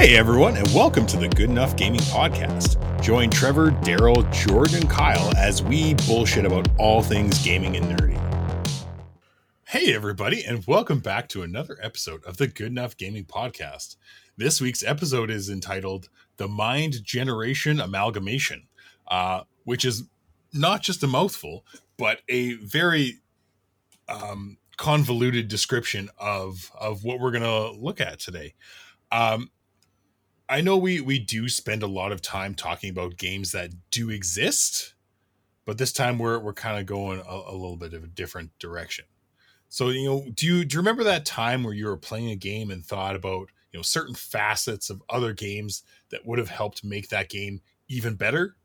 Hey everyone, and welcome to the Good Enough Gaming Podcast. Join Trevor, Daryl, Jordan, and Kyle as we bullshit about all things gaming and nerdy. Hey everybody, and welcome back to another episode of the Good Enough Gaming Podcast. This week's episode is entitled "The Mind Generation Amalgamation," uh, which is not just a mouthful, but a very um, convoluted description of of what we're going to look at today. Um, I know we we do spend a lot of time talking about games that do exist, but this time we're we're kind of going a, a, little bit of a different direction. So you know, do you do you remember that time where you were playing a game and thought about you know certain facets of other games that would have helped make that game even better?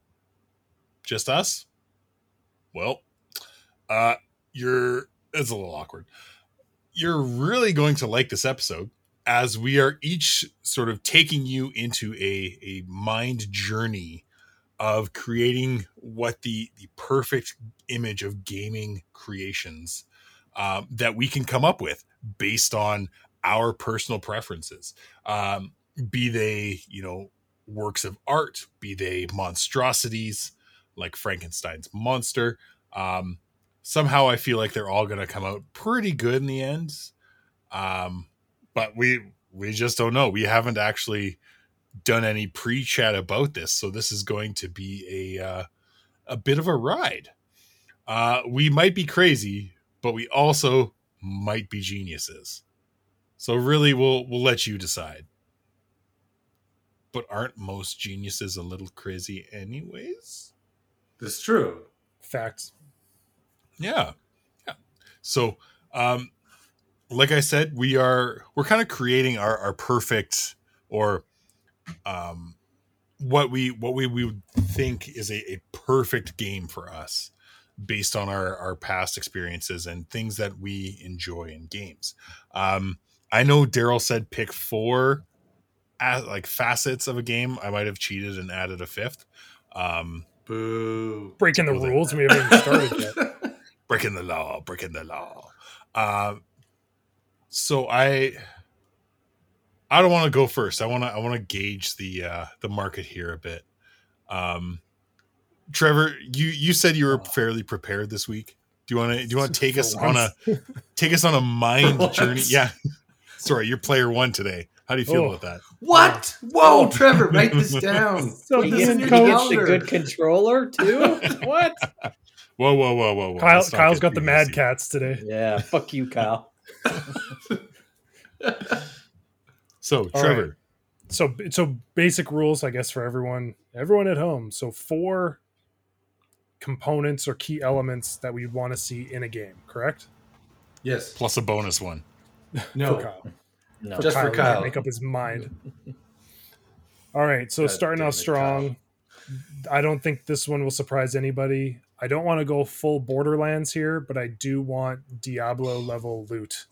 Just us? Well, uh, you're it's a little awkward. You're really going to like this episode as we are each sort of taking you into a, a mind journey of creating what the, the perfect image of gaming creations um, that we can come up with based on our personal preferences. Um, be they, you know, works of art, be they monstrosities like Frankenstein's monster. Um, somehow I feel like they're all going to come out pretty good in the end. Um, but we we just don't know. We haven't actually done any pre-chat about this, so this is going to be a uh, a bit of a ride. Uh, we might be crazy, but we also might be geniuses. So really, we'll we'll let you decide. But aren't most geniuses a little crazy, anyways? That's true. Facts. Yeah, yeah. So, um, like I said, we are we're kind of creating our, our perfect or um what we what we, we would think is a, a perfect game for us based on our our past experiences and things that we enjoy in games. Um I know Daryl said pick four as, like facets of a game. I might have cheated and added a fifth. Um Boo. Breaking the rules. We haven't even started yet. breaking the law, breaking the law. Uh, so I I don't want to go first. I want to I want to gauge the uh the market here a bit. Um Trevor, you you said you were fairly prepared this week. Do you want to do you want to take us on a take us on a mind journey? Yeah. Sorry, you're player 1 today. How do you feel oh. about that? What? Whoa, Trevor, write this down. so Put this in your coach a good controller too? what? Whoa, whoa, whoa, whoa, whoa. Kyle, Kyle's got the Mad Catz today. Yeah, fuck you, Kyle. so, Trevor. Right. So, so basic rules, I guess, for everyone, everyone at home. So, four components or key elements that we want to see in a game. Correct? Yes. Plus a bonus one. No. for Kyle. No. For Just Kyle, for Kyle. Make up his mind. All right. So, God starting off strong. I don't think this one will surprise anybody. I don't want to go full Borderlands here, but I do want Diablo level loot.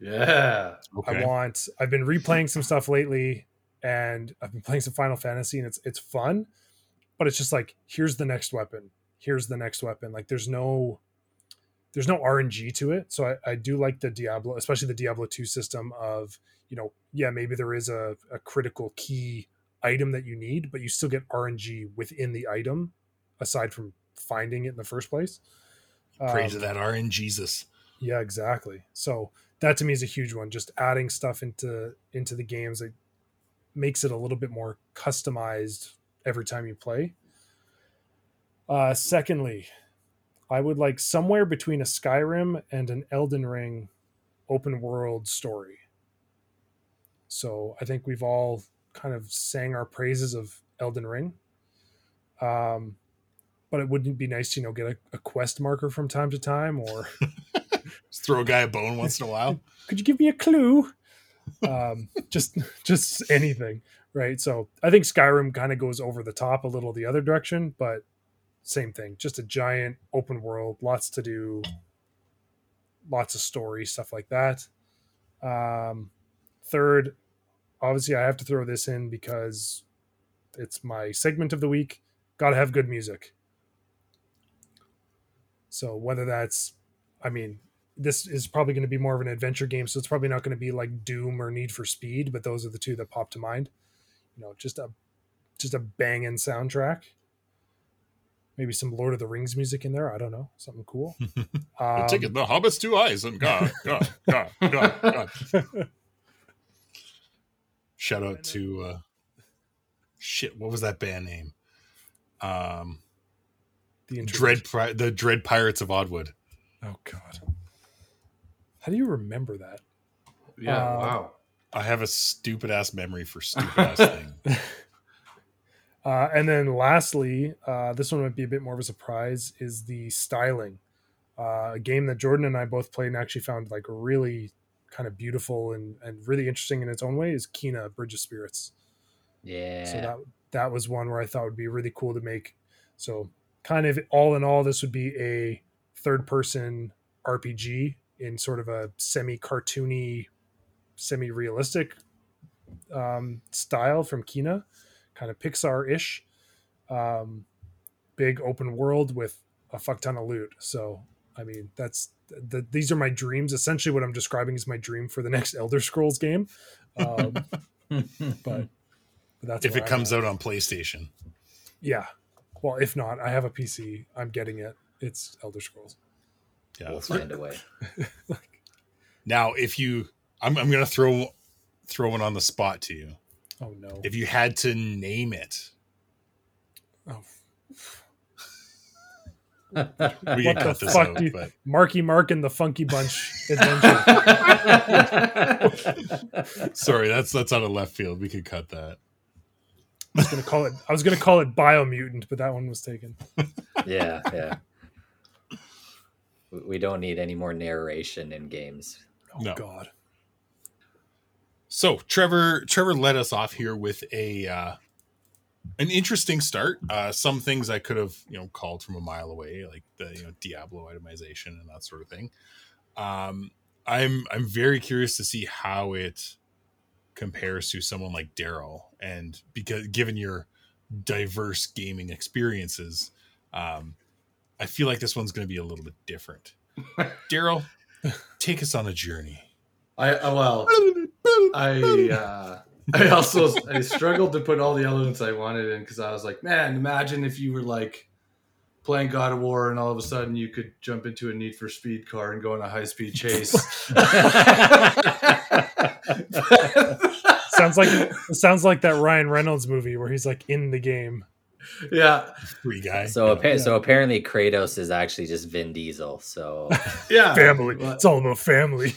Yeah. Okay. I want I've been replaying some stuff lately and I've been playing some Final Fantasy and it's it's fun, but it's just like here's the next weapon. Here's the next weapon. Like there's no there's no RNG to it. So I, I do like the Diablo, especially the Diablo 2 system of, you know, yeah, maybe there is a, a critical key item that you need, but you still get RNG within the item aside from finding it in the first place. Praise um, of that RNG Jesus. Yeah, exactly. So that to me is a huge one. Just adding stuff into into the games that makes it a little bit more customized every time you play. Uh, secondly, I would like somewhere between a Skyrim and an Elden Ring open world story. So I think we've all kind of sang our praises of Elden Ring. Um, but it wouldn't be nice to you know get a, a quest marker from time to time or just throw a guy a bone once in a while. Could you give me a clue? Um, just just anything, right? So I think Skyrim kind of goes over the top a little the other direction, but same thing. Just a giant open world, lots to do, lots of story stuff like that. Um, third, obviously, I have to throw this in because it's my segment of the week. Got to have good music. So whether that's, I mean, this is probably going to be more of an adventure game, so it's probably not going to be like Doom or Need for Speed, but those are the two that pop to mind. You know, just a just a banging soundtrack. Maybe some Lord of the Rings music in there. I don't know, something cool. um, Take it, the Hobbit's to Isengard, God, God, God, God. Shout out to uh, shit. What was that band name? Um, the Dread, the Dread Pirates of Oddwood. Oh God, how do you remember that? Yeah, uh, wow. I have a stupid ass memory for stupid ass thing. Uh, and then lastly, uh, this one might be a bit more of a surprise, is the styling. Uh, a game that Jordan and I both played and actually found like really kind of beautiful and, and really interesting in its own way is Kena Bridge of Spirits. Yeah. So that that was one where I thought would be really cool to make. So kind of all in all, this would be a third person RPG in sort of a semi cartoony, semi realistic um, style from Kena kind of Pixar ish. Um, big open world with a fuck ton of loot. So, I mean, that's the, these are my dreams. Essentially, what I'm describing is my dream for the next Elder Scrolls game. Um, but, but, that's if it comes out on PlayStation. Yeah. Well, if not, I have a PC. I'm getting it. It's Elder Scrolls. Yeah, we'll find a way. now, if you, I'm, I'm going to throw throw one on the spot to you. Oh no! If you had to name it, oh. we can cut this out, you, but... Marky Mark and the Funky Bunch adventure. Sorry, that's that's out of left field. We could cut that. I was gonna call it. I was gonna call it Biomutant, but that one was taken. yeah, yeah. We don't need any more narration in games. Oh no. God. So Trevor, Trevor led us off here with a uh, an interesting start. Uh, some things I could have you know called from a mile away, like the you know Diablo itemization and that sort of thing. Um, I'm I'm very curious to see how it compares to someone like Daryl, and because given your diverse gaming experiences, um, I feel like this one's going to be a little bit different. Daryl, take us on a journey. I uh, well, I uh, I also I struggled to put all the elements I wanted in because I was like, man, imagine if you were like playing God of War and all of a sudden you could jump into a Need for Speed car and go on a high speed chase. sounds like sounds like that Ryan Reynolds movie where he's like in the game. Yeah, free guy. So, yeah. so apparently Kratos is actually just Vin Diesel. So yeah, family. It's all about family.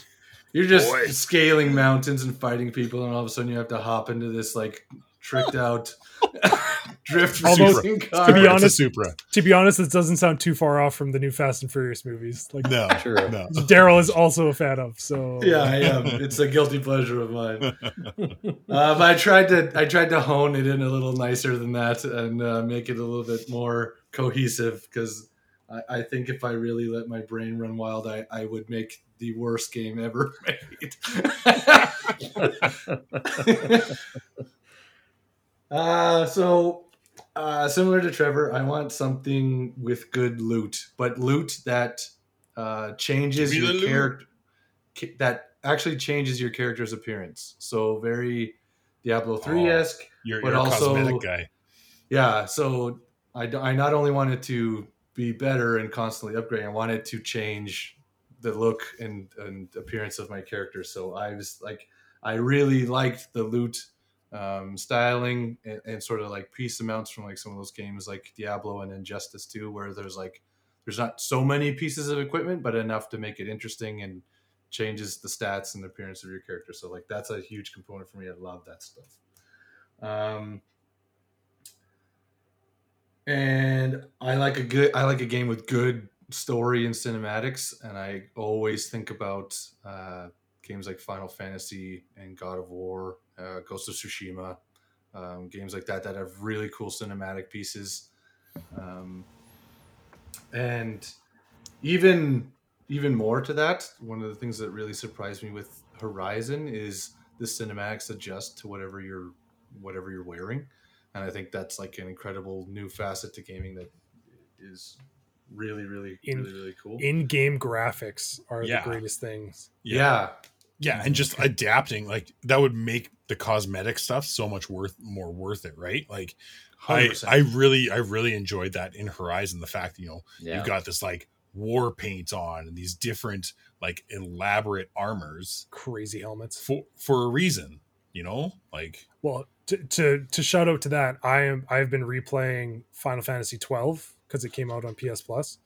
You're just Boy. scaling mountains and fighting people, and all of a sudden you have to hop into this like tricked out drift Almost, car. To be honest, Supra. To be honest, it doesn't sound too far off from the new Fast and Furious movies. Like no, true. No. Daryl is also a fan of. So yeah, I am. It's a guilty pleasure of mine. um, I tried to I tried to hone it in a little nicer than that and uh, make it a little bit more cohesive because I, I, think if I really let my brain run wild, I, I would make the worst game ever made. uh, so, uh, similar to Trevor, I want something with good loot, but loot that uh, changes your character, that actually changes your character's appearance. So, very Diablo 3 esque, oh, but also. Guy. Yeah, so I, I not only wanted to be better and constantly upgrading, I wanted to change the look and, and appearance of my character. So I was like, I really liked the loot um, styling and, and, sort of like piece amounts from like some of those games like Diablo and Injustice 2, where there's like, there's not so many pieces of equipment, but enough to make it interesting and changes the stats and the appearance of your character. So like, that's a huge component for me. I love that stuff. Um, and I like a good, I like a game with good story and cinematics, and I always think about uh, games like Final Fantasy and God of War, uh, Ghost of Tsushima, um, games like that that have really cool cinematic pieces, um, and even even more to that, one of the things that really surprised me with Horizon is the cinematics adjust to whatever you're whatever you're wearing, and I think that's like an incredible new facet to gaming that is really, really, In- really, really cool. In-game graphics are Yeah. the greatest things. yeah, yeah and just adapting like that would make the cosmetic stuff so much worth more worth it right like I 100%. I really I really enjoyed that in Horizon the fact that, you know Yeah. you've got this like war paint on and these different like elaborate armors Crazy helmets. for for a reason you know like Well, to, to to shout out to that, I am I've been replaying Final Fantasy 12 because it came out on PS Plus,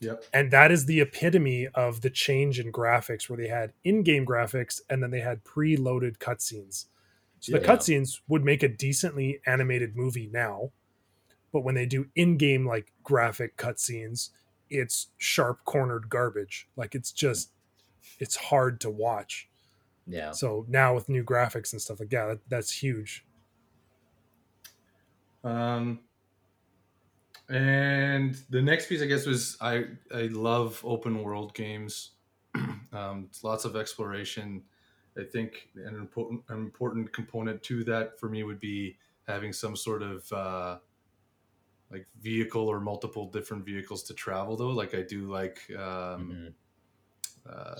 yep, and that is the epitome of the change in graphics, where they had in-game graphics and then they had pre-loaded cutscenes. So the Yeah. cutscenes would make a decently animated movie now, but when they do in-game like graphic cutscenes, it's sharp cornered garbage. Like it's just it's hard to watch. Yeah. So now with new graphics and stuff like that, that's huge. Um, and the next piece, I guess, was I I love open world games. um, lots of exploration. I think an important an important component to that for me would be having some sort of uh, like vehicle or multiple different vehicles to travel. Though, like I do like um, Mhm.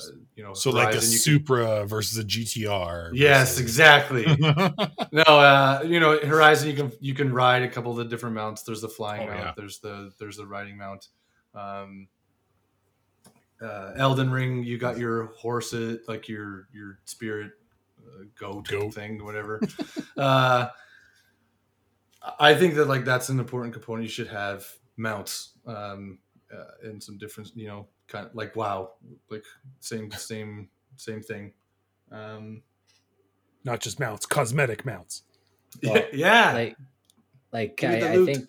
Uh, you know, so like a you can- Supra versus a GTR Yes, versus- exactly. No, uh, you know, Horizon, you can you can ride a couple of the different mounts. There's the flying Oh, mount. yeah. There's the there's the riding mount. Um, uh, Elden Ring, you got your horse, like your your spirit uh, goat, Goat. thing, whatever. uh, I think that like that's an important component. You should have mounts um, uh, and some different, you know, kind of like wow, like same same same thing. Um, Not just mounts, cosmetic mounts. Well, yeah, like like Give me the I, I think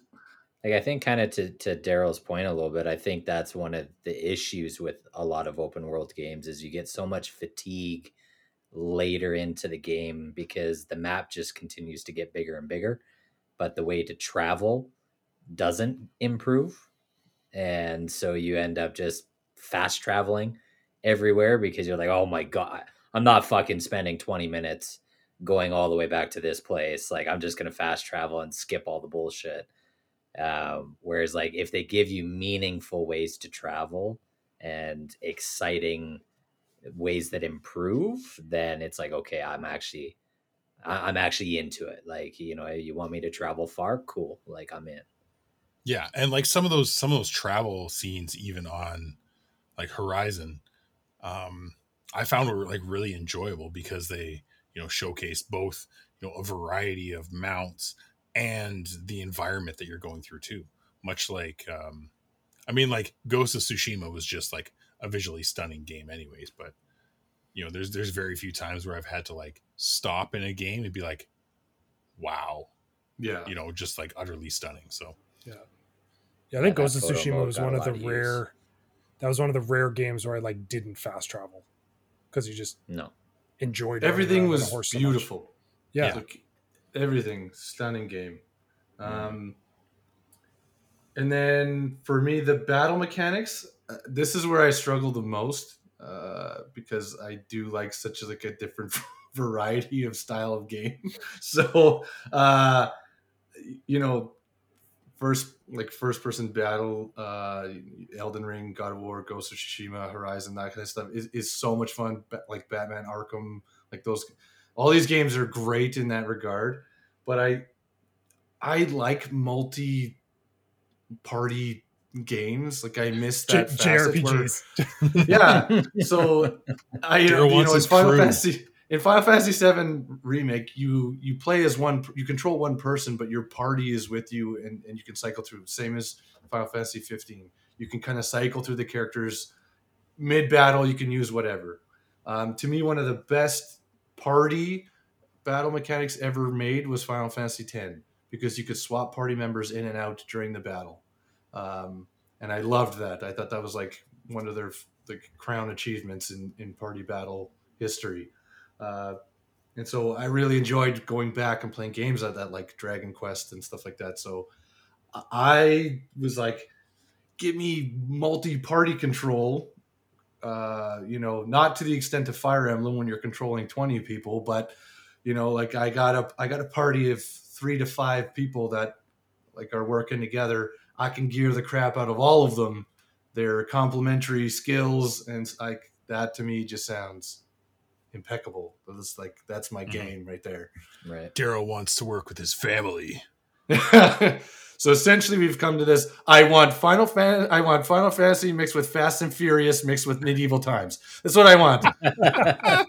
like I think kind of to to Daryl's point a little bit, I think that's one of the issues with a lot of open world games is you get so much fatigue later into the game because the map just continues to get bigger and bigger, but the way to travel doesn't improve. And so you end up just fast traveling everywhere because you're like, "Oh my god, I'm not fucking spending 20 minutes going all the way back to this place. Like I'm just gonna fast travel and skip all the bullshit. Um, whereas like if they give you meaningful ways to travel and exciting ways that improve, then it's like okay, I'm actually I'm actually into it. Like you know, you want me to travel far? Cool. Like I'm in. yeah and like some of those some of those travel scenes even on like horizon um i found were like really enjoyable because they you know showcase both you know a variety of mounts and the environment that you're going through too much like um i mean like ghost of tsushima was just like a visually stunning game anyways but you know there's there's very few times where i've had to like stop in a game and be like wow yeah. you know just like utterly stunning so Yeah, yeah, I think Yeah, Ghost of Tsushima was one of the lot rare. That was one of the rare games where I like didn't fast travel because you just No. enjoyed Everything around on a was horse so much. beautiful. Yeah, Like, everything stunning game. Um, and then for me, the battle mechanics. Uh, this is where I struggle the most uh, because I do like such a, like a different variety of style of game. so, uh, you know, first like first person battle, uh, Elden Ring, God of War, Ghost of Tsushima, Horizon, that kind of stuff is, is so much fun. Like Batman, Arkham, like those all these games are great in that regard but i i like multi party games like i miss J- that where- JRPGs. yeah so i you know, you wants know in his final crew. fantasy in final fantasy 7 remake you you play as one you control one person but your party is with you and, and you can cycle through. Same as final fantasy 15 you can kind of cycle through the characters. Mid battle you can use whatever. Um, to me one of the best party battle mechanics ever made was final fantasy 10 because you could swap party members in and out during the battle. Um, and i loved that. I thought that was like one of their the crown achievements in, in party battle history uh, and so i really enjoyed going back and playing games like that like dragon quest and stuff like that. So i was like give me multi-party control. Uh, you know, not to the extent of Fire Emblem when you're controlling 20 people, but you know, like I got a I got a party of three to five people that like are working together. I can gear the crap out of all of them. Their complementary skills, and like that to me just sounds impeccable. That's like that's my Mhm. game right there. Right. Daryl wants to work with his family. so essentially, we've come to this. I want Final Fan. I want Final Fantasy mixed with Fast and Furious mixed with medieval times. That's what I want.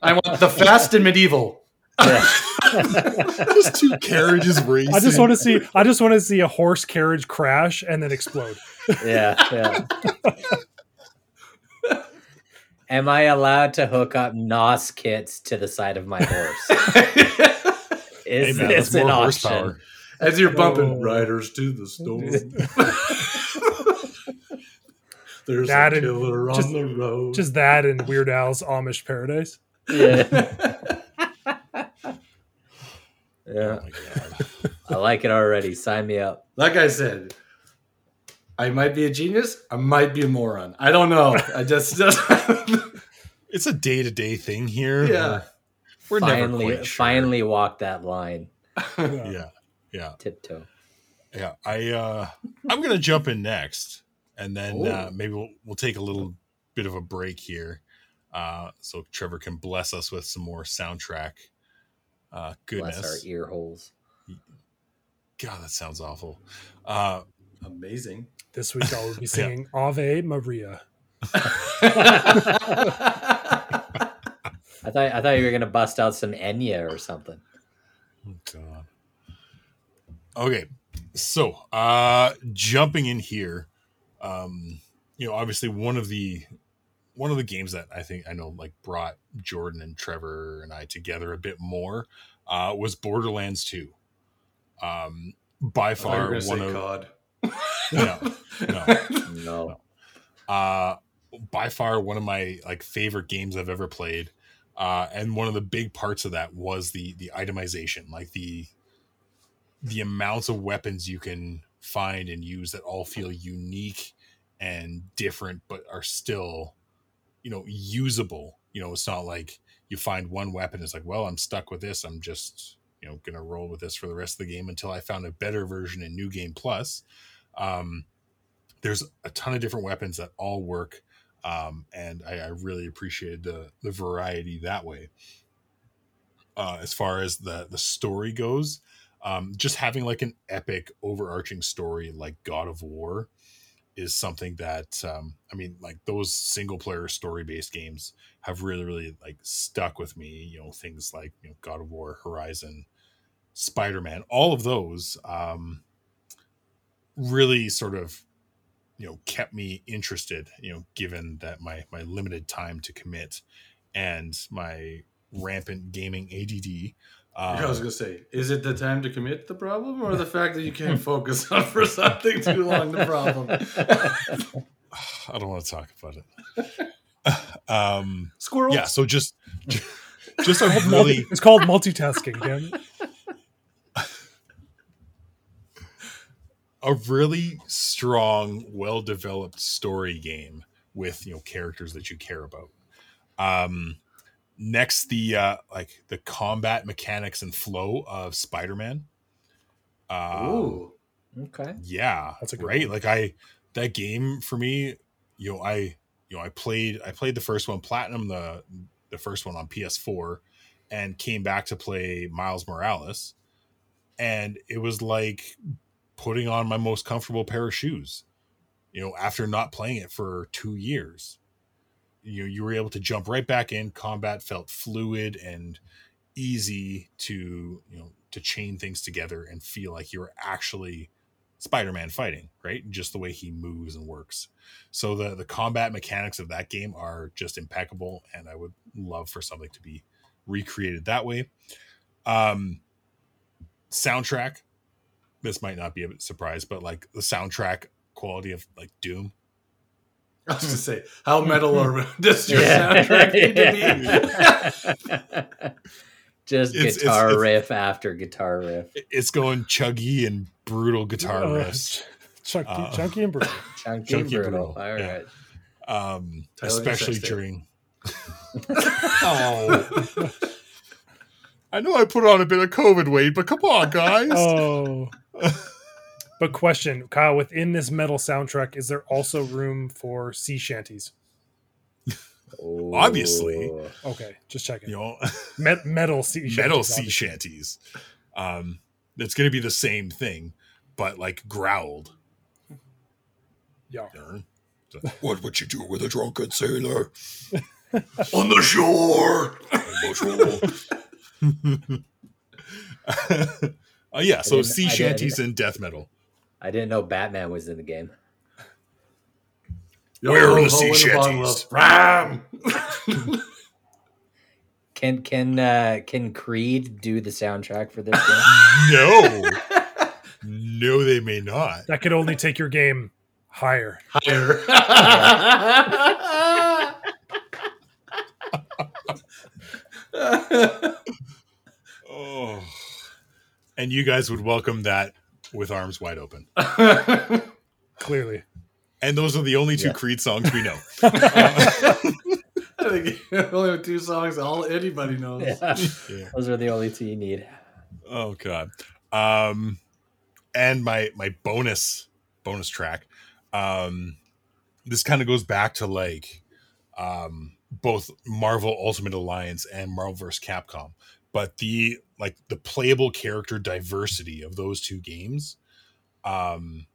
I want the fast and medieval. Just two carriages racing. I just want to see. I just want to see a horse carriage crash and then explode. yeah, yeah. Am I allowed to hook up NOS kits to the side of my horse? Hey, Is man, this that's more an horsepower. option? As you're bumping Oh. riders to the storm. There's That a and killer just- on the road. Just that and Weird Al's Amish Paradise. Yeah. Oh yeah. my god. I like it already. Sign me up. like I said, I might be a genius. I might be a moron. I don't know. I just, just It's a day to day thing here. yeah. We're never finally, quite sure. finally walk that line. Yeah. Yeah. Yeah. Tiptoe. Yeah. I uh I'm gonna jump in next and then uh maybe we'll we'll take a little bit of a break here. Uh so Trevor can bless us with some more soundtrack. Uh Bless our ear holes. God, that sounds awful. Uh Amazing. This week I will be singing Ave Maria. I thought I thought you were gonna bust out some Enya or something. Oh god. Okay. So, uh jumping in here, um, you know, obviously one of the one of the games that I think I know like brought Jordan and Trevor and I together a bit more uh was Borderlands 2. Um by I thought you were far one of COD. No, no. No. uh by far one of my like favorite games I've ever played. Uh and one of the big parts of that was the the itemization, like the the amounts of weapons you can find and use that all feel unique and different but are still you know usable. You know, it's not like you find one weapon it's like, well, I'm stuck with this. I'm just, you know, going to roll with this for the rest of the game until I found a better version in New Game Plus. Um there's a ton of different weapons that all work um, and I, I really appreciated the the variety that way. Uh, as far as the the story goes, um, just having like an epic overarching story like God of War is something that um, I mean, like those single player story based games have really really like stuck with me. You know, things like you know God of War, Horizon, Spider Man, all of those um, really sort of you know kept me interested you know given that my my limited time to commit and my rampant gaming ADD I was um, gonna say, is it the time to commit the problem, or the fact that you can't focus on for something too long the problem? i don't want to talk about it um Squirrel. yeah so just just a Multi- really it's called multitasking, damn a really strong well developed story game with you know characters that you care about um next the uh like the combat mechanics and flow of spider-man um, Ooh. Okay. yeah That's a good right like i that game for me you know i you know i played i played the first one platinum the the first one on ps4 and came back to play miles morales and it was like putting on my most comfortable pair of shoes you know after not playing it for two years you know you were able to jump right back in combat felt fluid and easy to you know to chain things together and feel like you were actually Spider-Man fighting, right? Just the way he moves and works. So the the combat mechanics of that game are just impeccable, and I would love for something to be recreated that way. Um, soundtrack. This might not be a surprise, but like the soundtrack quality of like Doom. I was gonna say, how metal are does your soundtrack need to be? Just It's- it's- guitar it's- riff after guitar riff. It's going chuggy and brutal guitar Uh, riffs. Chunky, Uh, chunky and brutal. Chunky, Chunky brutal. brutal, All yeah. right. Um, Title of your especially during. oh. I know I put on a bit of COVID weight, but come on, guys. Oh, But question, Kyle, within this metal soundtrack, is there also room for sea shanties? Obviously. Okay, just checking. You know, Met- metal sea shanties. metal sea obviously. shanties. Um, it's going to be the same thing, but like growled. Yeah. So, what would you do with a drunken sailor on the shore? On the shore. uh, yeah, so sea shanties and death metal. I didn't know Batman was in the game. Where are the sea ho, in bottle shanties? of Ram. Can can uh, can Creed do the soundtrack for this game? No, no, they may not. That could only take your game higher. Higher. Oh, and you guys would welcome that with arms wide open. Clearly. And those are the only two Yeah. Creed songs we know. I think only two songs all anybody knows. Yeah. Yeah. Those are the only two you need. Oh god. Um and my my bonus bonus track. Um this kind of goes back to like um both Marvel Ultimate Alliance and Marvel vs. Capcom. But the like the playable character diversity of those two games um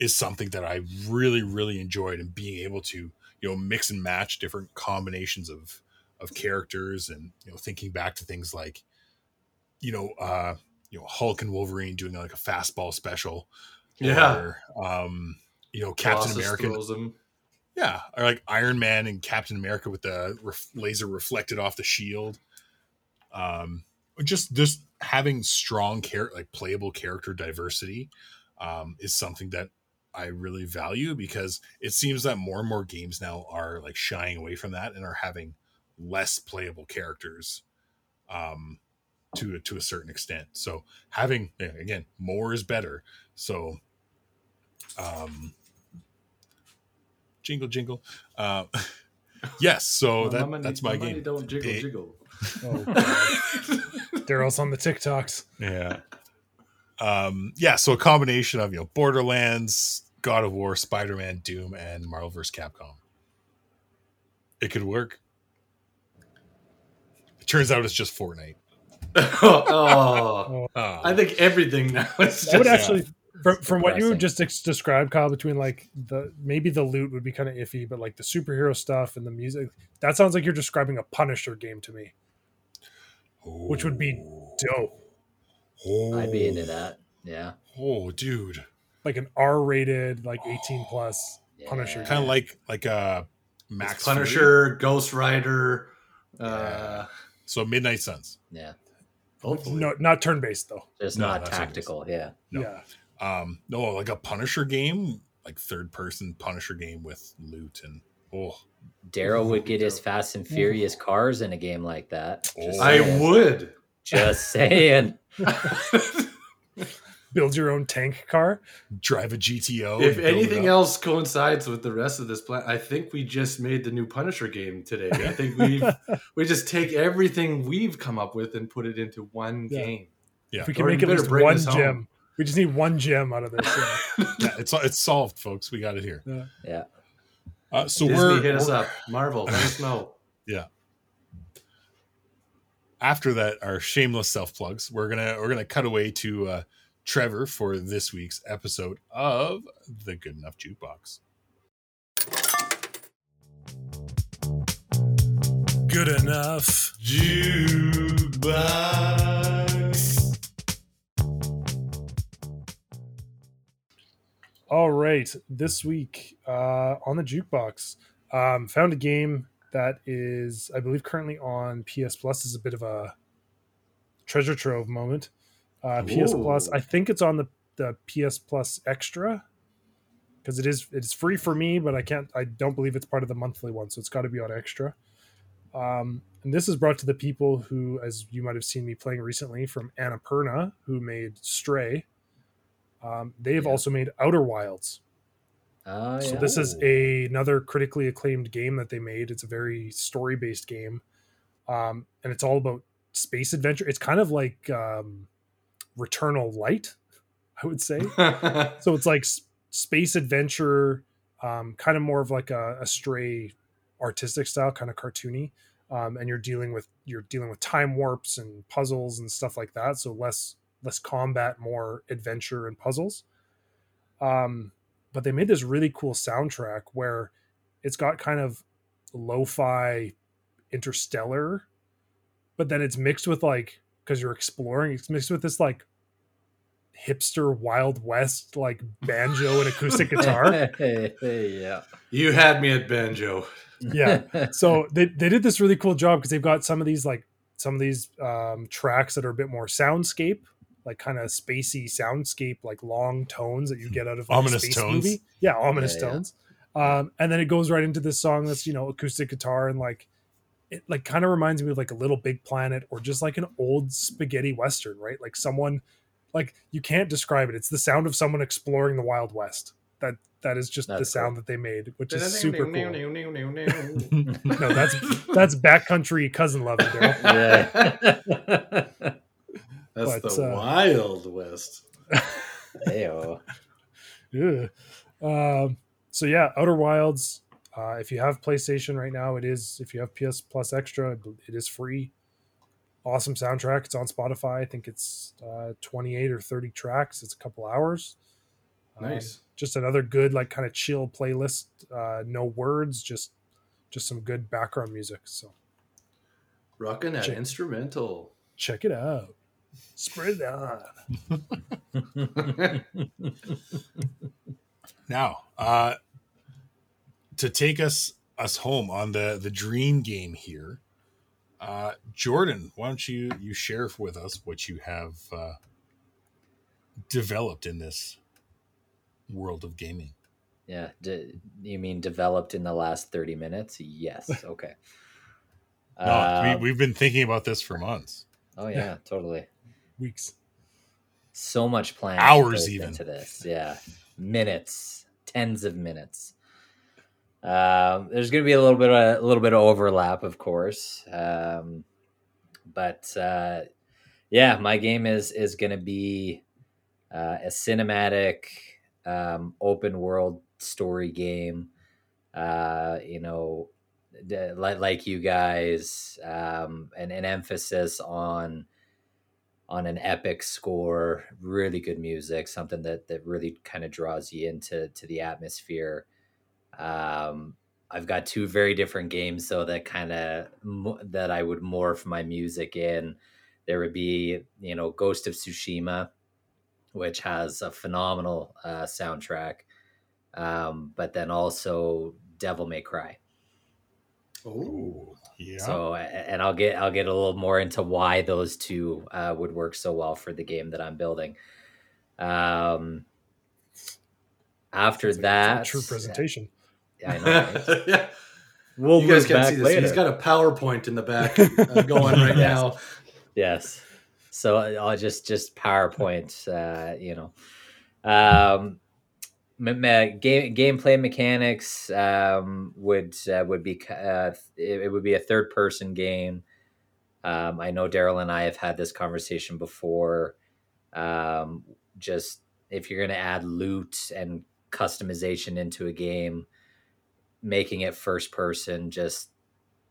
is something that I really, really enjoyed and being able to, you know, mix and match different combinations of of characters and you know thinking back to things like you know uh you know Hulk and Wolverine doing like a fastball special. Yeah. Or, um, you know, Captain Colossus America. Yeah. Or like Iron Man and Captain America with the ref- laser reflected off the shield. Um, just just having strong care like playable character diversity um, is something that I really value because it seems that more and more games now are like shying away from that and are having less playable characters um, to to a certain extent. So having again more is better. So um, jingle jingle. Uh, yes. So that, money- that's my, money game. Don't jiggle Pay- jiggle. Oh, Daryl's on the TikToks. Yeah. Um, yeah, so a combination of you know Borderlands, God of War, Spider Man, Doom, and Marvel vs. Capcom. It could work. It turns out it's just Fortnite. oh, Ah. I think everything now is I would just actually, from, from what you just ex- described, Kyle, between like the maybe the loot would be kind of iffy, but like the superhero stuff and the music, that sounds like you're describing a Punisher game to me. Which would be dope. Oh, I'd be into that. Yeah. Oh, dude, Like an R-rated, like 18 plus Yeah. Punisher. kind of like like a Max It's Fury. Punisher, Ghost Rider. Uh, So Midnight Suns. Yeah. hopefully. No, not turn-based though. It's No, not that's what it is. tactical. Yeah. No. Yeah. Um, no, like a Punisher game, like third person Punisher game with loot and oh, Daryl would get his Fast and Furious cars in a game like that. Just Oh. I saying. would. Just saying. Build your own tank car. drive a GTO. if and build it anything else coincides with the rest of this plan, I think we just made the new Punisher game today. I think we we just take everything we've come up with and put it into one Yeah. game. Yeah. If we can Or make you at better least bring one this home. gem. We just need one gem out of this. yeah. yeah, it's it's solved, folks. We got it here. Yeah. Uh, so Disney we're, hit us we're- up. Marvel, let us know. Yeah. After that our shameless self plugs. We're gonna we're gonna cut away to uh, Trevor for this week's episode of the Good Enough Jukebox. Good enough. Jukebox. All right. This week uh, on the jukebox, um, found a game that is, I believe, currently on PS Plus. Is a bit of a treasure trove moment. Uh, PS Plus. I think it's on the the PS Plus Extra because it is it's free for me, but I can't. I don't believe it's part of the monthly one, so it's got to be on Extra. Um, and this is brought to the people who, as you might have seen me playing recently, from Annapurna, who made Stray. Um, they have Yeah. also made Outer Wilds. Oh, So yeah. this is a, another critically acclaimed game that they made. It's a very story based game, um, and it's all about space adventure. It's kind of like um, Returnal Light, I would say. so it's like space adventure, um, kind of more of like a, a stray artistic style, kind of cartoony. Um, and you're dealing with you're dealing with time warps and puzzles and stuff like that. So less less combat, more adventure and puzzles. Um, but they made this really cool soundtrack where it's got kind of lo-fi interstellar but then it's mixed with like because you're exploring it's mixed with this like hipster wild west like banjo and acoustic guitar yeah. you had me at banjo. yeah so they, they did this really cool job because they've got some of these like some of these um, tracks that are a bit more soundscape like kind of spacey soundscape like long tones that you get out of like, a Ominous space tones. movie yeah ominous Yeah, yeah. tones um, and then it goes right into this song that's you know acoustic guitar and like it like kind of reminds me of like a little big planet or just like an old spaghetti western right like someone like you can't describe it it's the sound of someone exploring the wild west that that is just the That's sound cool. that they made which is super cool no, no that's that's backcountry cousin loving Daryl. Yeah. That's But, the uh, Wild West. Heyo. Ugh. Um, so yeah, Outer Wilds. Uh, if you have PlayStation right now, it is. If you have PS Plus Extra, it is free. Awesome soundtrack. It's on Spotify. I think it's uh, 28 or 30 tracks. It's a couple hours. Um, Nice. just another good, like, kind of chill playlist. Uh, no words, just just some good background music. So Rocking that check- instrumental. check it out. Spread it on. Now, uh, to take us us home on the the dream game here, uh, Jordan, why don't you you share with us what you have uh, developed in this world of gaming? yeah. D- you mean developed in the last 30 minutes? Yes. Okay. No, Uh, we, we've been thinking about this for months. oh, yeah, totally. Weeks. So much planning Hours even. into this. Yeah. Minutes, tens of minutes. Um, there's going to be a little bit of a little bit of overlap, of course. Um, but uh, yeah, my game is is going to be uh, a cinematic, um, open world story game. Uh, you know, like like you guys, um, and an emphasis on on an epic score, really good music, something that that really kind of draws you into to the atmosphere. Um, I've got two very different games though that kind of that I would morph my music in. There would be, you know, Ghost of Tsushima, which has a phenomenal uh, soundtrack, um, but then also Devil May Cry. Oh, Yeah. So, and I'll get I'll get a little more into why those two uh, would work so well for the game that I'm building. Um, after like- it's a that, true presentation. I know. Right? yeah. We'll you guys can't back see this. later. He's got a PowerPoint in the back uh, going right Yes. now. yes. So I'll just just PowerPoint. Uh, you know, um, m- me- game gameplay mechanics um, would uh, would be uh, it, it would be a third person game. Um, I know Daryl and I have had this conversation before. Um, just if you're going to add loot and customization into a game, making it first person just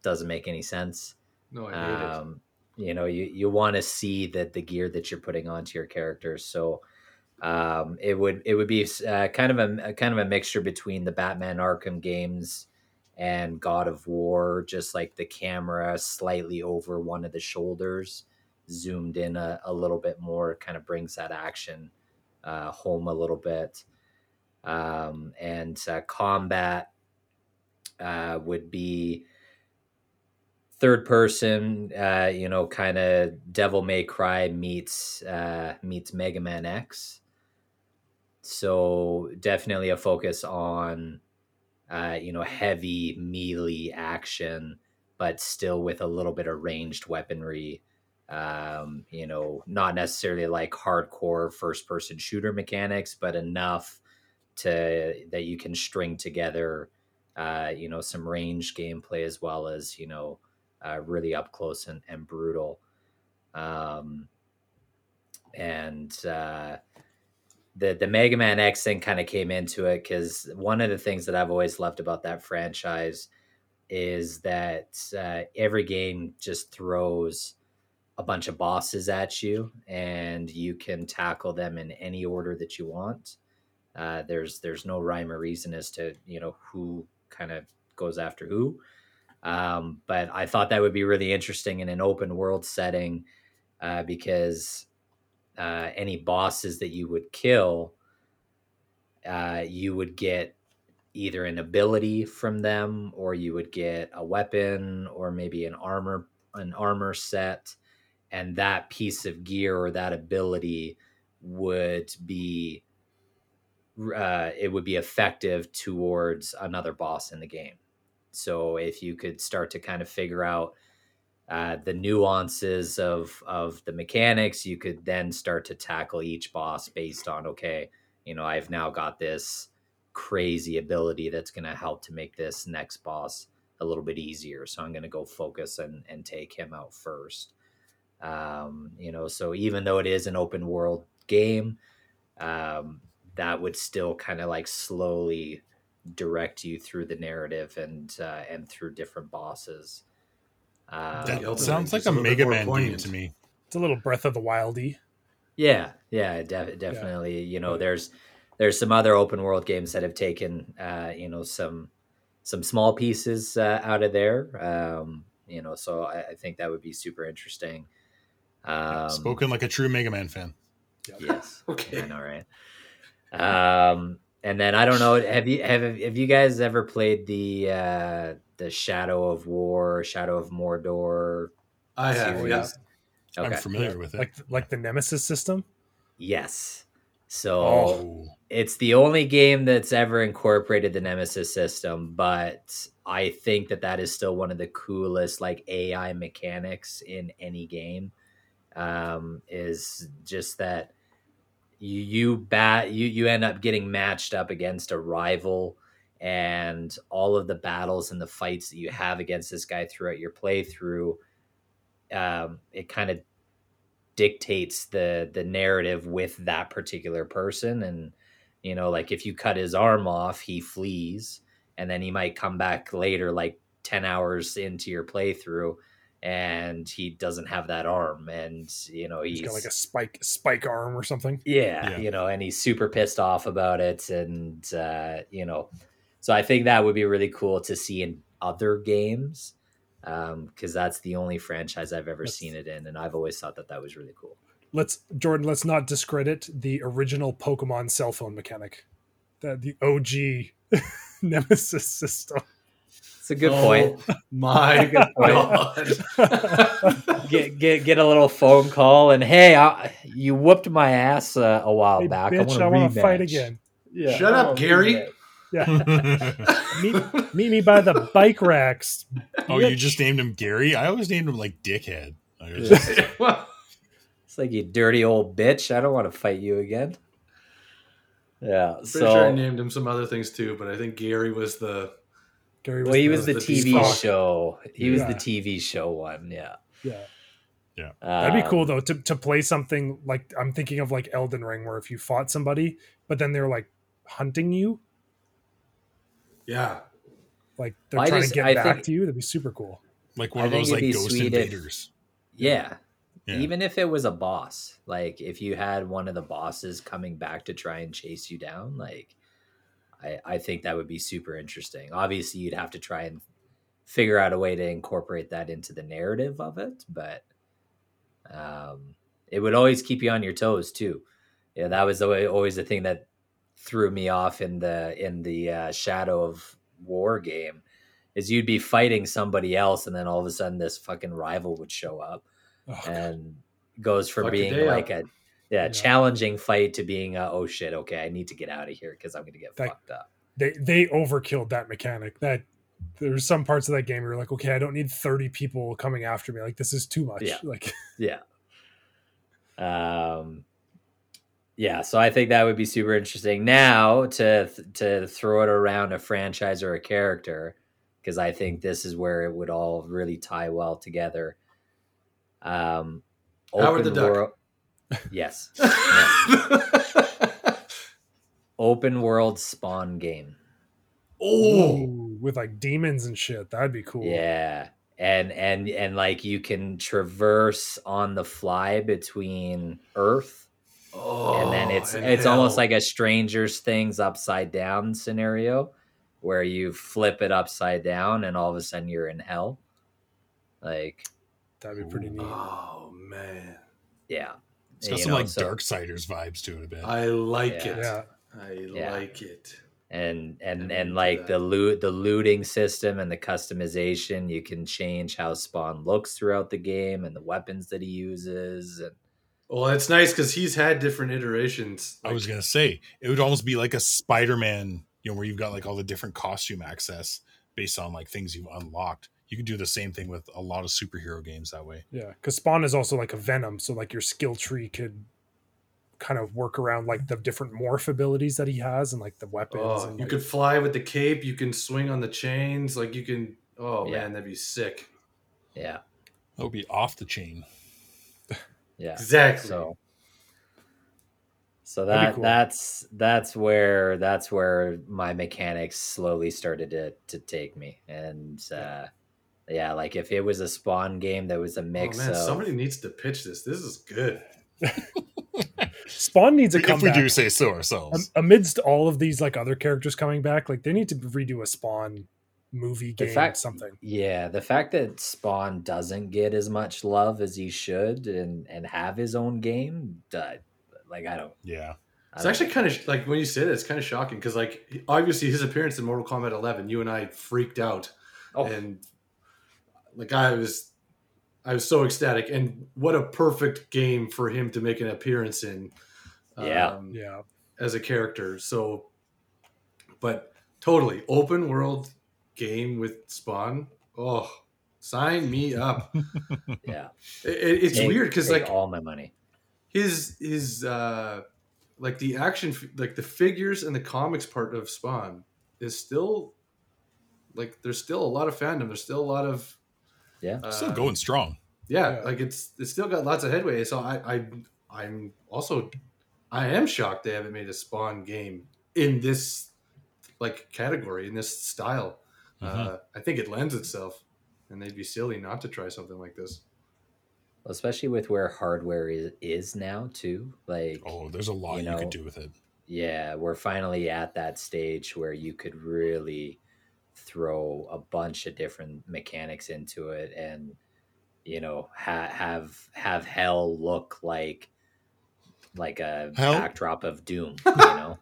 doesn't make any sense No, I hate it. um, you know you, you want to see that the gear that you're putting onto your characters so um, it would it would be uh, kind of a, a kind of a mixture between the batman arkham games and god of war just like the camera slightly over one of the shoulders zoomed in a, a little bit more kind of brings that action uh, home a little bit. Um, and uh, combat uh, would be third person uh you know kind of devil may cry meets uh meets mega man x so definitely a focus on uh you know heavy melee action but still with a little bit of ranged weaponry um you know not necessarily like hardcore first person shooter mechanics but enough to that you can string together uh you know some range gameplay as well as you know uh, really up close and, and brutal. Um, and uh, the the Mega Man X thing kind of came into it because one of the things that I've always loved about that franchise is that uh, every game just throws a bunch of bosses at you, and you can tackle them in any order that you want. Uh, there's there's no rhyme or reason as to you know who kind of goes after who. Um, but I thought that would be really interesting in an open world setting uh, because uh, any bosses that you would kill, uh, you would get either an ability from them, or you would get a weapon, or maybe an armor an armor set, and that piece of gear or that ability would be uh, it would be effective towards another boss in the game. So if you could start to kind of figure out uh, the nuances of of the mechanics, you could then start to tackle each boss based on okay, you know, I've now got this crazy ability that's going to help to make this next boss a little bit easier. So I'm going to go focus and and take him out first. Um, you know, so even though it is an open world game, um, that would still kind of like slowly direct you through the narrative and uh, and through different bosses. Um, that sounds like a, a Mega Man game to me. It's a little Breath of the Wildy. Yeah, yeah, def- definitely. Yeah. You know, there's there's some other open world games that have taken uh, you know some some small pieces uh, out of there. Um, you know, so I, I, think that would be super interesting. Um, Spoken like a true Mega Man fan. Yes. okay. I know, right? Um, and then I don't know. Have you have have you guys ever played the uh, the Shadow of War, Shadow of Mordor? I have. Series? Yeah. Okay. I'm familiar with it. Like like the Nemesis system. Yes. So oh. it's the only game that's ever incorporated the Nemesis system, but I think that that is still one of the coolest like AI mechanics in any game. Um, is just that you you bat you you end up getting matched up against a rival and all of the battles and the fights that you have against this guy throughout your playthrough um, it kind of dictates the the narrative with that particular person. And you know like if you cut his arm off he flees and then he might come back later like 10 hours into your playthrough and he doesn't have that arm and you know he's, he's got like a spike spike arm or something? Yeah, yeah, you know and he's super pissed off about it and uh you know so i think that would be really cool to see in other games um because that's the only franchise i've ever seen it in and i've always thought that that was really cool. Let's jordan let's not discredit the original pokemon cell phone mechanic that the og nemesis system a good oh, point. My good point. Get get get a little phone call and hey, I, you whooped my ass uh, a while hey, back. Bitch, I want to fight again. Yeah. Shut up, Gary. Yeah. meet, meet me by the bike racks. Oh, you just named him Gary? I always named him like Dickhead. it's like you dirty old bitch. I don't want to fight you again. Yeah. I'm pretty so, sure I named him some other things too, but I think Gary was the Gary was well, he was the, the TV show. He yeah. was the TV show one. Yeah. Yeah. Yeah. Uh, that'd be cool though to, to play something like I'm thinking of like Elden Ring where if you fought somebody, but then they're like hunting you. Yeah. Like they're trying just, to get I back think, to you. That'd be super cool. Like one I of those like ghost invaders. If, yeah. yeah. Even if it was a boss, like if you had one of the bosses coming back to try and chase you down, like I, I think that would be super interesting. Obviously, you'd have to try and figure out a way to incorporate that into the narrative of it, but um, it would always keep you on your toes too. Yeah, that was the way, always the thing that threw me off in the in the uh, Shadow of War game is you'd be fighting somebody else, and then all of a sudden this fucking rival would show up oh, and goes from Fuck being like up. a yeah, challenging fight to being uh, oh shit, okay, I need to get out of here because I'm gonna get that, fucked up. They they overkilled that mechanic. That there's some parts of that game where you're like, okay, I don't need 30 people coming after me. Like this is too much. Yeah. Like yeah. Um yeah, so I think that would be super interesting. Now to to throw it around a franchise or a character, because I think this is where it would all really tie well together. Um, Howard the Duck. Yes. open world spawn game. Oh, with like demons and shit. That'd be cool. Yeah. And and and like you can traverse on the fly between Earth oh and then oh, it's and it's almost like a stranger's things upside down scenario where you flip it upside down and all of a sudden you're in hell. Like That'd be pretty neat. Oh man, yeah. It's got You some know, like so- Darksiders vibes to it a bit. I like Yeah. it. Yeah. I Yeah. like it. and and I'm and like that. the loot the looting system and the customization you can change how spawn looks throughout the game and the weapons that he uses and Well, it's nice because he's had different iterations. I was gonna say it would almost be like a Spider-Man, you know, where you've got like all the different costume access based on like things you've unlocked. You can do the same thing with a lot of superhero games that way. Yeah, because Spawn is also like a Venom, so like your skill tree could kind of work around like the different morph abilities that he has and like the weapons. Oh, and, you like- could fly with the cape. You can swing on the chains. Like you can. Oh Yeah. man, that'd be sick. yeah That would be off the chain. yeah Exactly. so so That'd be that cool. that's that's where that's where my mechanics slowly started to to take me and uh yeah like if it was a spawn game that was a mix oh mix man, of somebody needs to pitch this. This is good. Spawn needs a If comeback. we do say so ourselves. Am- amidst all of these like other characters coming back, like they need to redo a Spawn movie The game, fact- something. Yeah, the fact that Spawn doesn't get as much love as he should and and have his own game, uh, like I don't. yeah. I It's don't- actually kind of like when you say that, it's kind of shocking because like obviously his appearance in Mortal Kombat 11, you and I freaked out, Oh, and like I was, I was so ecstatic, and what a perfect game for him to make an appearance in. Yeah. um, Yeah, as a character. So, but totally open world game with Spawn. Oh, sign me up. yeah. It, it- it's Take- weird because like all my money. his his uh like the action like the figures and the comics part of Spawn is still like there's still a lot of fandom. There's still a lot of Yeah, uh, Still going strong. yeah, Yeah. like it's it's still got lots of headway. So I I I'm also I am shocked they haven't made a Spawn game in this like category in this style. Uh, I think it lends itself, and they'd be silly not to try something like this. especially with where hardware is, is now too. Like, Oh, there's a lot You you, know, could do with it. yeah, we're finally at that stage where you could really throw a bunch of different mechanics into it and you know ha- have have hell look like like a Hell? backdrop of doom you know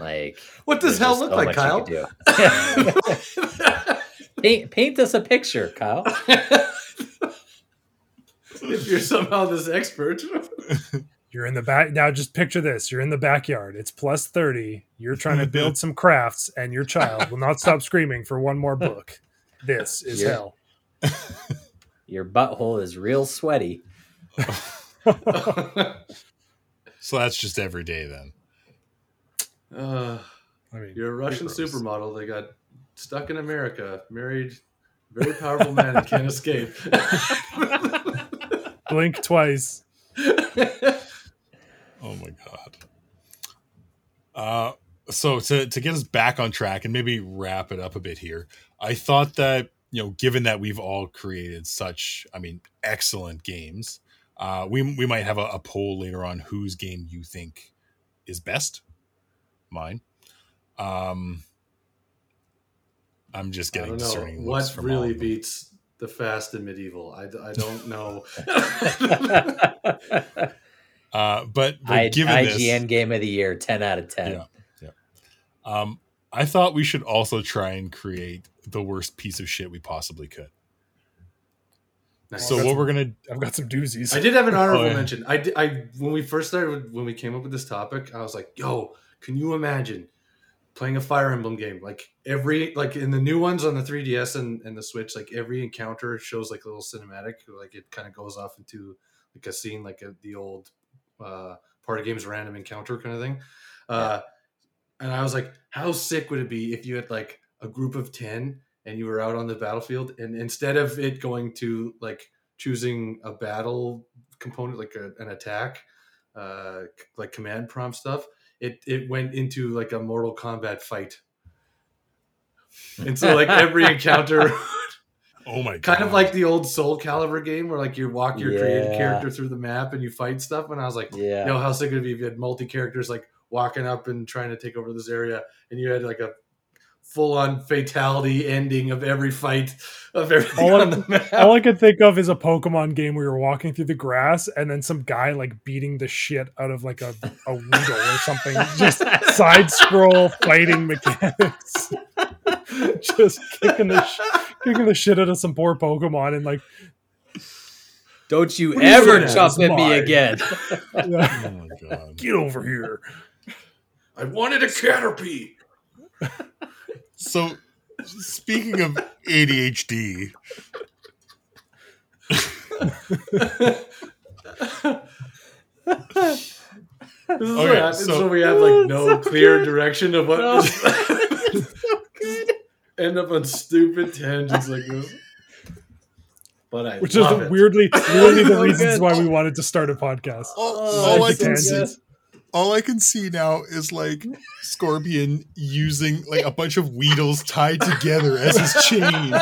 like What does hell look so like, Kyle? paint, paint us a picture kyle if you're somehow this expert, you're in the back now. Just picture this: you're in the backyard. It's plus thirty. You're trying to build some crafts, and your child will not stop screaming for one more book. This is Yeah. hell. your butthole is real sweaty So that's just every day then. uh, I mean, you're a Russian gross. supermodel. They got stuck in America, married, very powerful man and can't escape. blink twice. Oh my god. Uh so to to get us back on track and maybe wrap it up a bit here, I thought that you know, given that we've all created such, I mean, excellent games, uh, we we might have a, a poll later on whose game you think is best. Mine. Um, I'm just getting don't discerning looks what from really of beats the Fast and Medieval. I, I don't know. Uh, but, but I, given this, ign game of the year 10 out of 10 Yeah. Um, I thought we should also try and create the worst piece of shit we possibly could. Nice. So that's- what we're gonna I've got some doozies. I did have an honorable Oh, yeah. mention. I, did, I when we first started when we came up with this topic, I was like, "Yo, can you imagine playing a Fire Emblem game? Like every like in the new ones on the 3DS and, and the Switch, like every encounter shows like a little cinematic, like it kind of goes off into like a scene, like a, the old uh, party games random encounter kind of thing." Uh, and I was like, "How sick would it be if you had like a group of ten and you were out on the battlefield, and instead of it going to like choosing a battle component like a, an attack uh like command prompt stuff it it went into like a Mortal Kombat fight. And so like every encounter Oh my god. kind of like the old Soulcalibur game where like you walk your created character through the map and you fight stuff. And I was like, Yeah. yo, how sick would it be if you had multi characters like walking up and trying to take over this area and you had like a full on fatality ending of every fight of everything All I- on the map. All I could think of is a Pokemon game where you're walking through the grass and then some guy like beating the shit out of like a, a Weedle or something. Just side scroll fighting mechanics. Just kicking the sh- kicking the shit out of some poor Pokemon and like Don't you What ever looking at? jump at me again. Oh, yeah, Oh my god. get over here. I wanted a Caterpie. So speaking of ADHD, This is Okay, what happens so- when we have like no clear direction of what No. End up on stupid tangents like this. But I Which is love it. weirdly weirdly the So reasons why we wanted to start a podcast. all, Oh, all I can see, all I can see now is like Scorpion using like a bunch of Weedles tied together as his chain.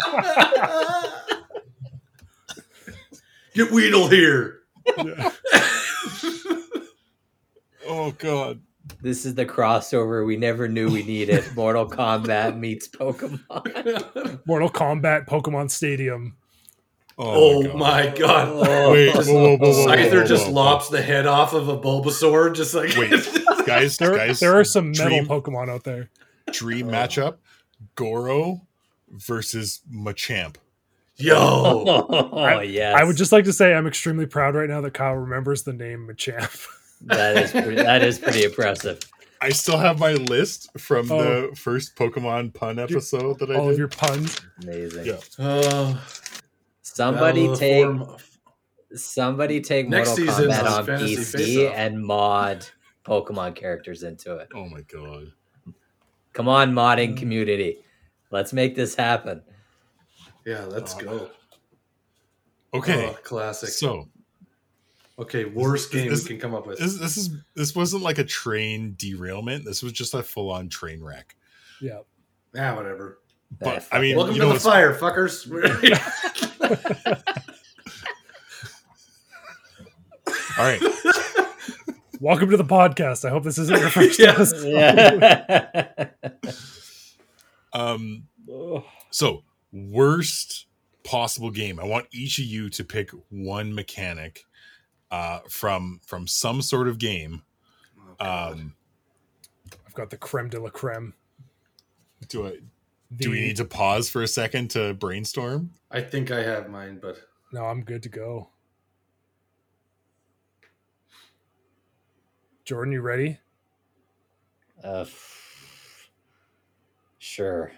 Get Weedle here. Yeah. Oh god. This is the crossover we never knew we needed. Mortal Kombat meets Pokemon. Mortal Kombat Pokemon Stadium. Oh, oh God. my god. Oh, Wait, whoa, whoa, whoa, whoa, whoa, Scyther just lops the head off of a Bulbasaur, just like Wait, guys, There, guys, there are some metal Dream- Pokemon out there. dream oh. matchup: Goro versus Machamp. Yo. oh yes. I would just like to say I'm extremely proud right now that Kyle remembers the name Machamp. That is pretty, that is pretty impressive. I still have my list from Oh. the first Pokemon pun episode that I All did. of your puns. Amazing. Yeah. Oh, Somebody Battle of the take somebody take Next Mortal Kombat on PC and mod Pokemon characters into it. oh my god. Come on, modding Mm. community. Let's make this happen. Yeah, let's go. Okay, Oh, classic. so okay, worst this- game this- we can come up with. this this is this wasn't like a train derailment. This was just a full on train wreck. Yeah. ah, whatever. But I mean, Welcome you to know, the what's- fire, fuckers. all right. Welcome to the podcast. I hope this isn't your first Yes. episode. Yeah. Um, so worst possible game. I want each of you to pick one mechanic uh, from from some sort of game. Um, I've got the creme de la creme. do I The, do we need to pause for a second to brainstorm? I think I have mine, but No, I'm good to go. Jordan, you ready? Uh, f- sure.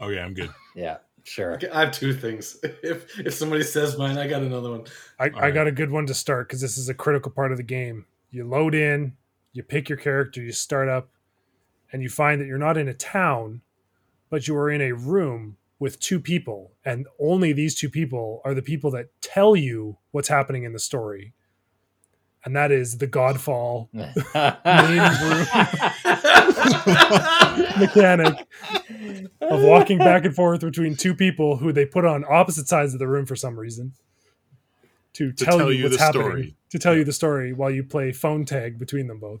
Okay, I'm good. Yeah. Sure. I have two things. If if somebody says mine, I got another one. I, I right. got a good one to start because this is a critical part of the game. You load in, you pick your character, you start up, and you find that you're not in a town, but you are in a room with two people, and only these two people are the people that tell you what's happening in the story. And that is the Godfall main room mechanic of walking back and forth between two people who they put on opposite sides of the room for some reason to, To tell, tell you you what's the happening story. to tell you the story while you play phone tag between them both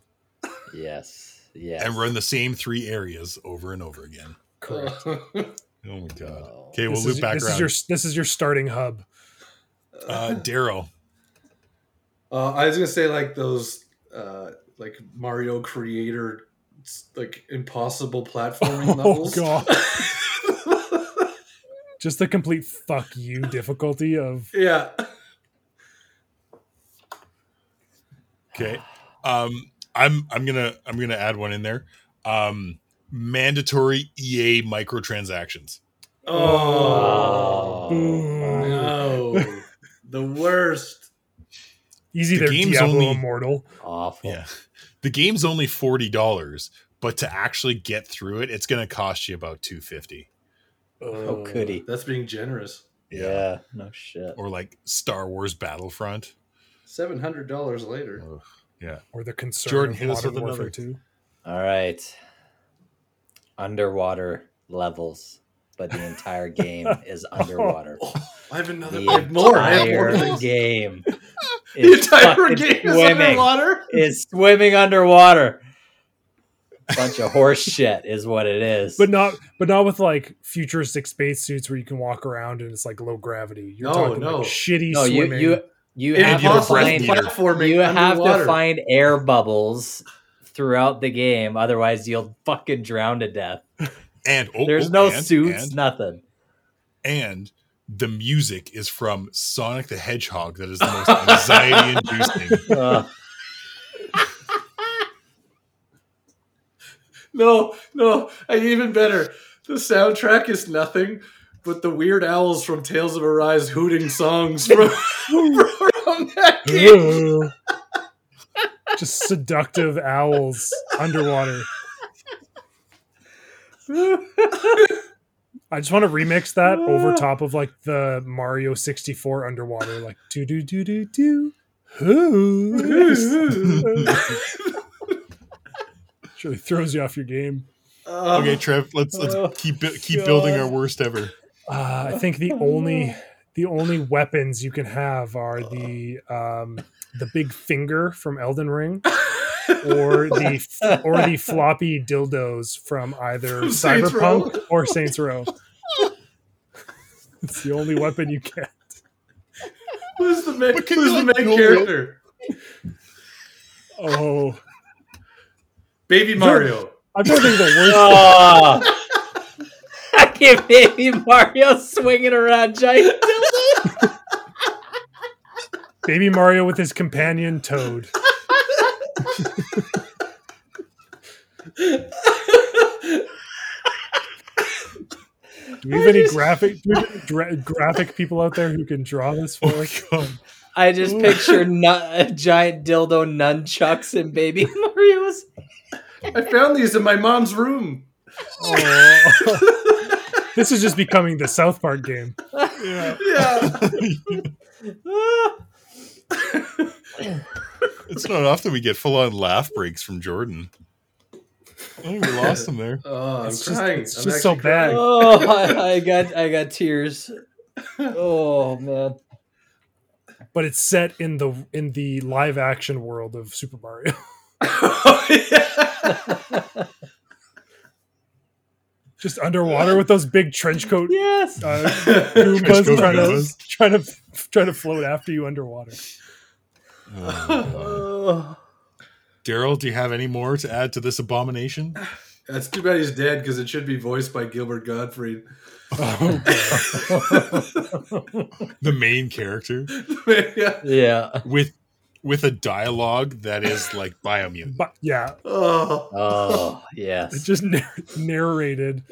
yes. Yes. And run the same three areas over and over again. correct Oh my god. Oh. Okay, we'll this, loop is, back this around. is your this is your starting hub uh, Daryl. Uh, I was gonna say like those uh, like Mario Creator like impossible platforming Oh, levels. God. just the complete fuck you difficulty of yeah. Okay. Um, I'm I'm gonna I'm gonna add one in there. Um, mandatory EA microtransactions. Oh, Boo. no, the worst. easy The there game's Diablo only- Immortal Awful. Yeah. The game's only forty dollars, but to actually get through it, it's gonna cost you about two fifty. Oh, Uh, goody. That's being generous. Yeah. No shit. Or like Star Wars Battlefront. Seven hundred dollars later. Ugh. Yeah. Or the concern Jordan, of hit us Modern with Warfare another. 2. All right. Underwater levels, but the entire game is underwater. I have another. The I have more. I have more. entire game. The is entire fucking game is swimming. underwater. Is swimming underwater. Bunch of horse shit is what it is. But not but not with like futuristic spacesuits where you can walk around and it's like low gravity. You're No, talking no. like shitty no, you swimming. you you It have to find platforming you have to find air bubbles throughout the game, otherwise you'll fucking drown to death. And oh, There's oh, no and- suits, and- nothing. and the music is from Sonic the Hedgehog. That is the most anxiety-inducing. Uh, No, no, I even better. The soundtrack is nothing but the weird owls from Tales of Arise hooting songs from, from that game. Just seductive owls underwater. I just want to remix that over top of like the Mario 64 underwater, like do do do do do. Who? Really throws you off your game. Um, Okay, Trev, let's let's Oh, keep bu- keep building our worst ever. Uh, I think the only the only weapons you can have are the um, the big finger from Elden Ring, or the or the floppy dildos from either From Saints Cyberpunk or Saints Row. it's the only weapon you get. who's the main, who's you, the main dual character? Oh, Baby Mario. I'm trying to think of the worst. oh. Ah. I give baby Mario swinging around giant dildo. Baby Mario with his companion Toad. Do we have any graphic do we have any gra- graphic people out there who can draw this for Oh us? my god! I just picture nu- giant dildo nunchucks and baby Mario's. I found these in my mom's room. Oh. this is just becoming the South Park game. Yeah. Yeah. it's not often we get full-on laugh breaks from Jordan. I think we lost him there. Oh, I'm It's just- crying. it's I'm just so actually bad. oh, I, I got I got tears. Oh man. But it's set in the in the live action world of Super Mario. Oh, yeah. Just underwater with those big trench coat Yes. uh, Trench Goombas coat trying to trying to trying to float after you underwater. Oh. Daryl, do you have any more to add to this abomination? That's too bad he's dead because it should be voiced by Gilbert Gottfried. The main character yeah. yeah. with with a dialogue that is like biomutant. But yeah, Oh. Oh it yes. just nar- narrated.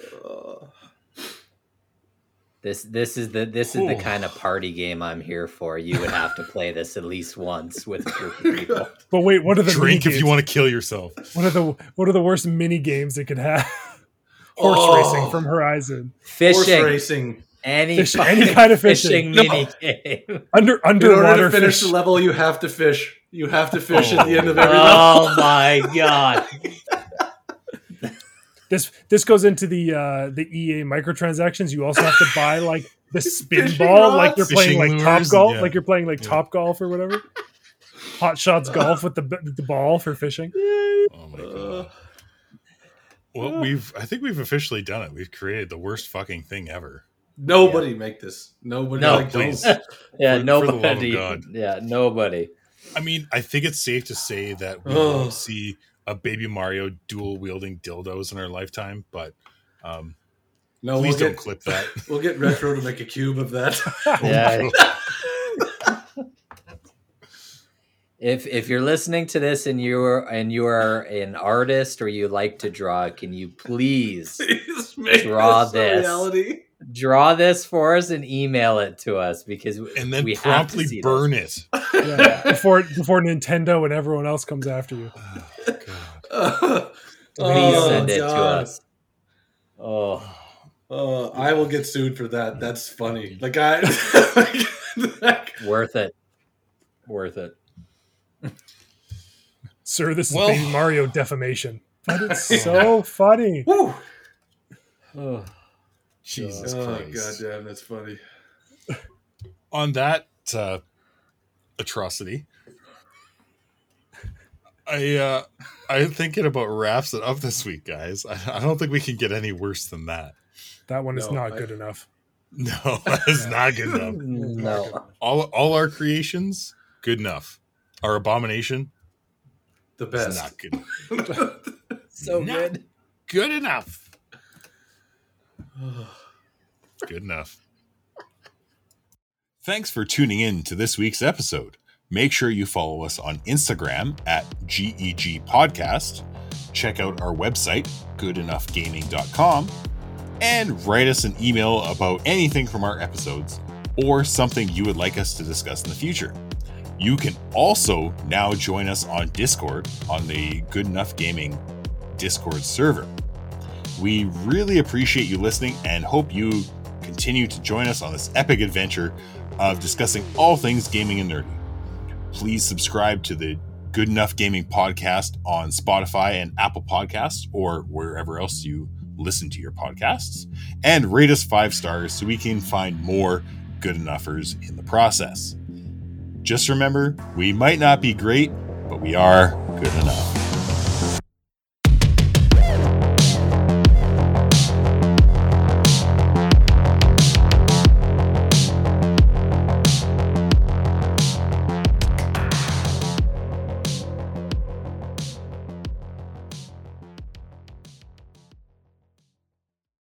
This this is the this is the kind of party game I'm here for. You would have to play this at least once with a group of people. But wait, what are the Drink if you want to kill yourself. What are the what are the worst mini games it could have? Horse Oh. racing from Horizon. Horse Fishing. racing. Any, Fish- any kind of fishing. No. mini game. Under underwater. In order to finish fish. the level, you have to fish. You have to fish at the end of Oh. every level. Oh my god. This this goes into the uh the EA microtransactions. You also have to buy like the spin Fishing ball, like you're rods? playing like top golf, yeah. like you're playing like Yeah. top golf or whatever. Hot shots golf with the the ball for fishing. Oh my god. Well, we've I think we've officially done it. We've created the worst fucking thing ever. Nobody make this. Nobody. No, like please. don't. Yeah, For- for the love of nobody. God. Yeah, nobody. I mean, I think it's safe to say that we Oh. won't see a baby Mario dual wielding dildos in our lifetime, but um, No, please we'll don't get, clip that. we'll get retro to make a cube of that. Yeah. If if you're listening to this and you're and you are an artist or you like to draw, can you please Please make Draw this, a this. reality. Draw this for us and email it to us because And then we have to promptly burn this. it. Yeah, before before Nintendo and everyone else comes after you. Oh, God. Uh, Please oh, send it to us. Oh, Uh, I will get sued for that. That's funny. Like I, like, worth it. Worth it. Sir, this is Well- Mario defamation. But it's so funny. Woo! Oh, Jesus Oh Christ. god damn, that's funny. On that uh, atrocity, I uh, I'm thinking about wraps it up this week, guys. I, I don't think we can get any worse than that. That one is No, not I- good enough. No, that's not good enough. no. All all our creations, good enough. Our abomination, The is best. not good. So Not good. Good enough. Good enough. Thanks for tuning in to this week's episode. Make sure you follow us on Instagram at GEG Podcast. Check out our website, goodenoughgaming.com, and write us an email about anything from our episodes or something you would like us to discuss in the future. You can also now join us on Discord on the Good Enough Gaming Discord server. We really appreciate you listening and hope you continue to join us on this epic adventure of discussing all things gaming and nerdy. Please subscribe to the Good Enough Gaming podcast on Spotify and Apple Podcasts or wherever else you listen to your podcasts, and rate us five stars so we can find more good enoughers in the process. Just remember, we might not be great, but we are good enough.